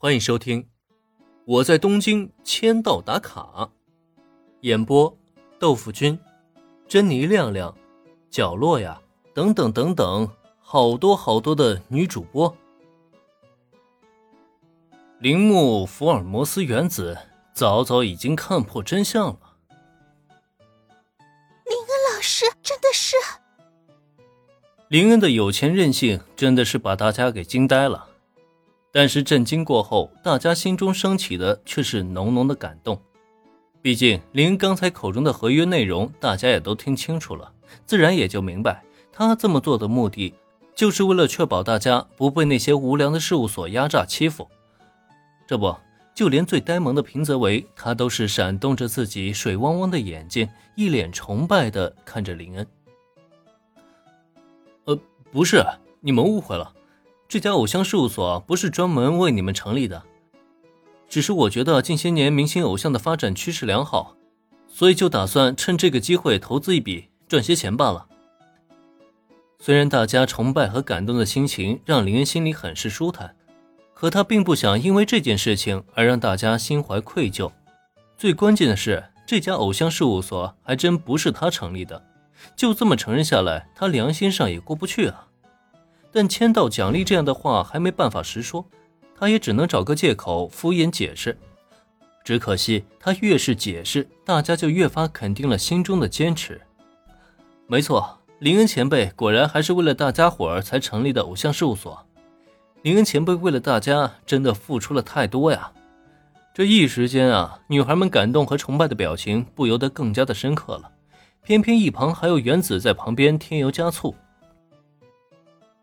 欢迎收听《我在东京签到打卡》，演播：豆腐君、珍妮亮亮、角落呀，等等等等，好多好多的女主播。铃木福尔摩斯原子早早已经看破真相了。林恩老师真的是……林恩的有钱任性真的是把大家给惊呆了。但是震惊过后，大家心中升起的却是浓浓的感动。毕竟林刚才口中的合约内容，大家也都听清楚了，自然也就明白他这么做的目的，就是为了确保大家不被那些无良的事务所压榨欺负。这不，就连最呆萌的平泽唯，他都是闪动着自己水汪汪的眼睛，一脸崇拜的看着林恩。呃，不是，你们误会了。这家偶像事务所不是专门为你们成立的，只是我觉得近些年明星偶像的发展趋势良好，所以就打算趁这个机会投资一笔，赚些钱罢了。虽然大家崇拜和感动的心情让林恩心里很是舒坦，可他并不想因为这件事情而让大家心怀愧疚。最关键的是，这家偶像事务所还真不是他成立的，就这么承认下来，他良心上也过不去啊。但签到奖励这样的话还没办法实说，他也只能找个借口敷衍解释。只可惜他越是解释，大家就越发肯定了心中的坚持。没错，林恩前辈果然还是为了大家伙儿才成立的偶像事务所。林恩前辈为了大家真的付出了太多呀！这一时间啊，女孩们感动和崇拜的表情不由得更加的深刻了。偏偏一旁还有原子在旁边添油加醋。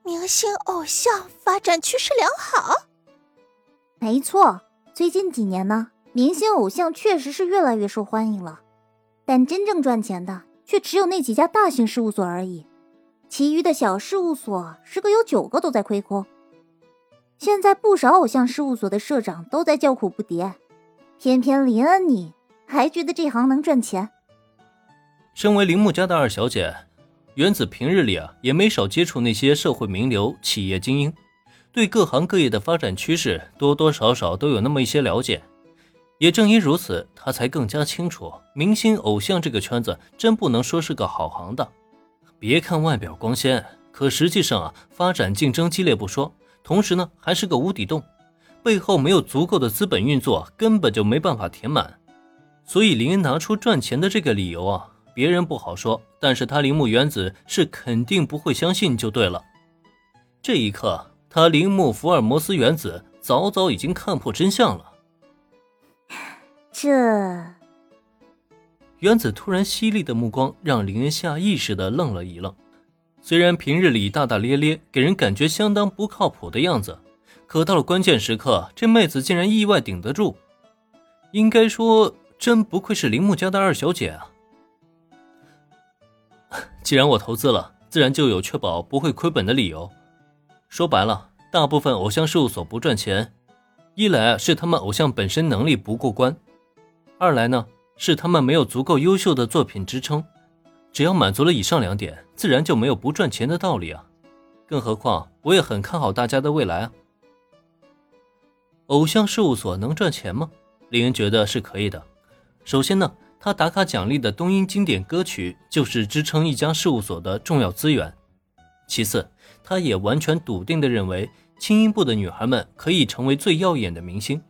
明星偶像发展趋势良好，没错。最近几年呢，明星偶像确实是越来越受欢迎了，但真正赚钱的却只有那几家大型事务所而已，其余的小事务所十个有九个都在亏空。现在不少偶像事务所的社长都在叫苦不迭，偏偏林恩你还觉得这行能赚钱？身为铃木家的二小姐。原子平日里啊，也没少接触那些社会名流、企业精英，对各行各业的发展趋势多多少少都有那么一些了解。也正因如此，他才更加清楚，明星偶像这个圈子真不能说是个好行当。别看外表光鲜，可实际上啊，发展竞争激烈不说，同时呢，还是个无底洞，背后没有足够的资本运作，根本就没办法填满。所以林恩拿出赚钱的这个理由啊。别人不好说，但是他铃木原子是肯定不会相信就对了。这一刻，他铃木福尔摩斯原子早早已经看破真相了。这原子突然犀利的目光让林恩下意识的愣了一愣。虽然平日里大大咧咧，给人感觉相当不靠谱的样子，可到了关键时刻，这妹子竟然意外顶得住。应该说，真不愧是铃木家的二小姐啊！既然我投资了，自然就有确保不会亏本的理由。说白了，大部分偶像事务所不赚钱，一来是他们偶像本身能力不过关，二来呢是他们没有足够优秀的作品支撑。只要满足了以上两点，自然就没有不赚钱的道理啊！更何况我也很看好大家的未来啊。偶像事务所能赚钱吗？令人觉得是可以的。首先呢。他打卡奖励的东音经典歌曲就是支撑一家事务所的重要资源。其次，他也完全笃定地认为，轻音部的女孩们可以成为最耀眼的明星。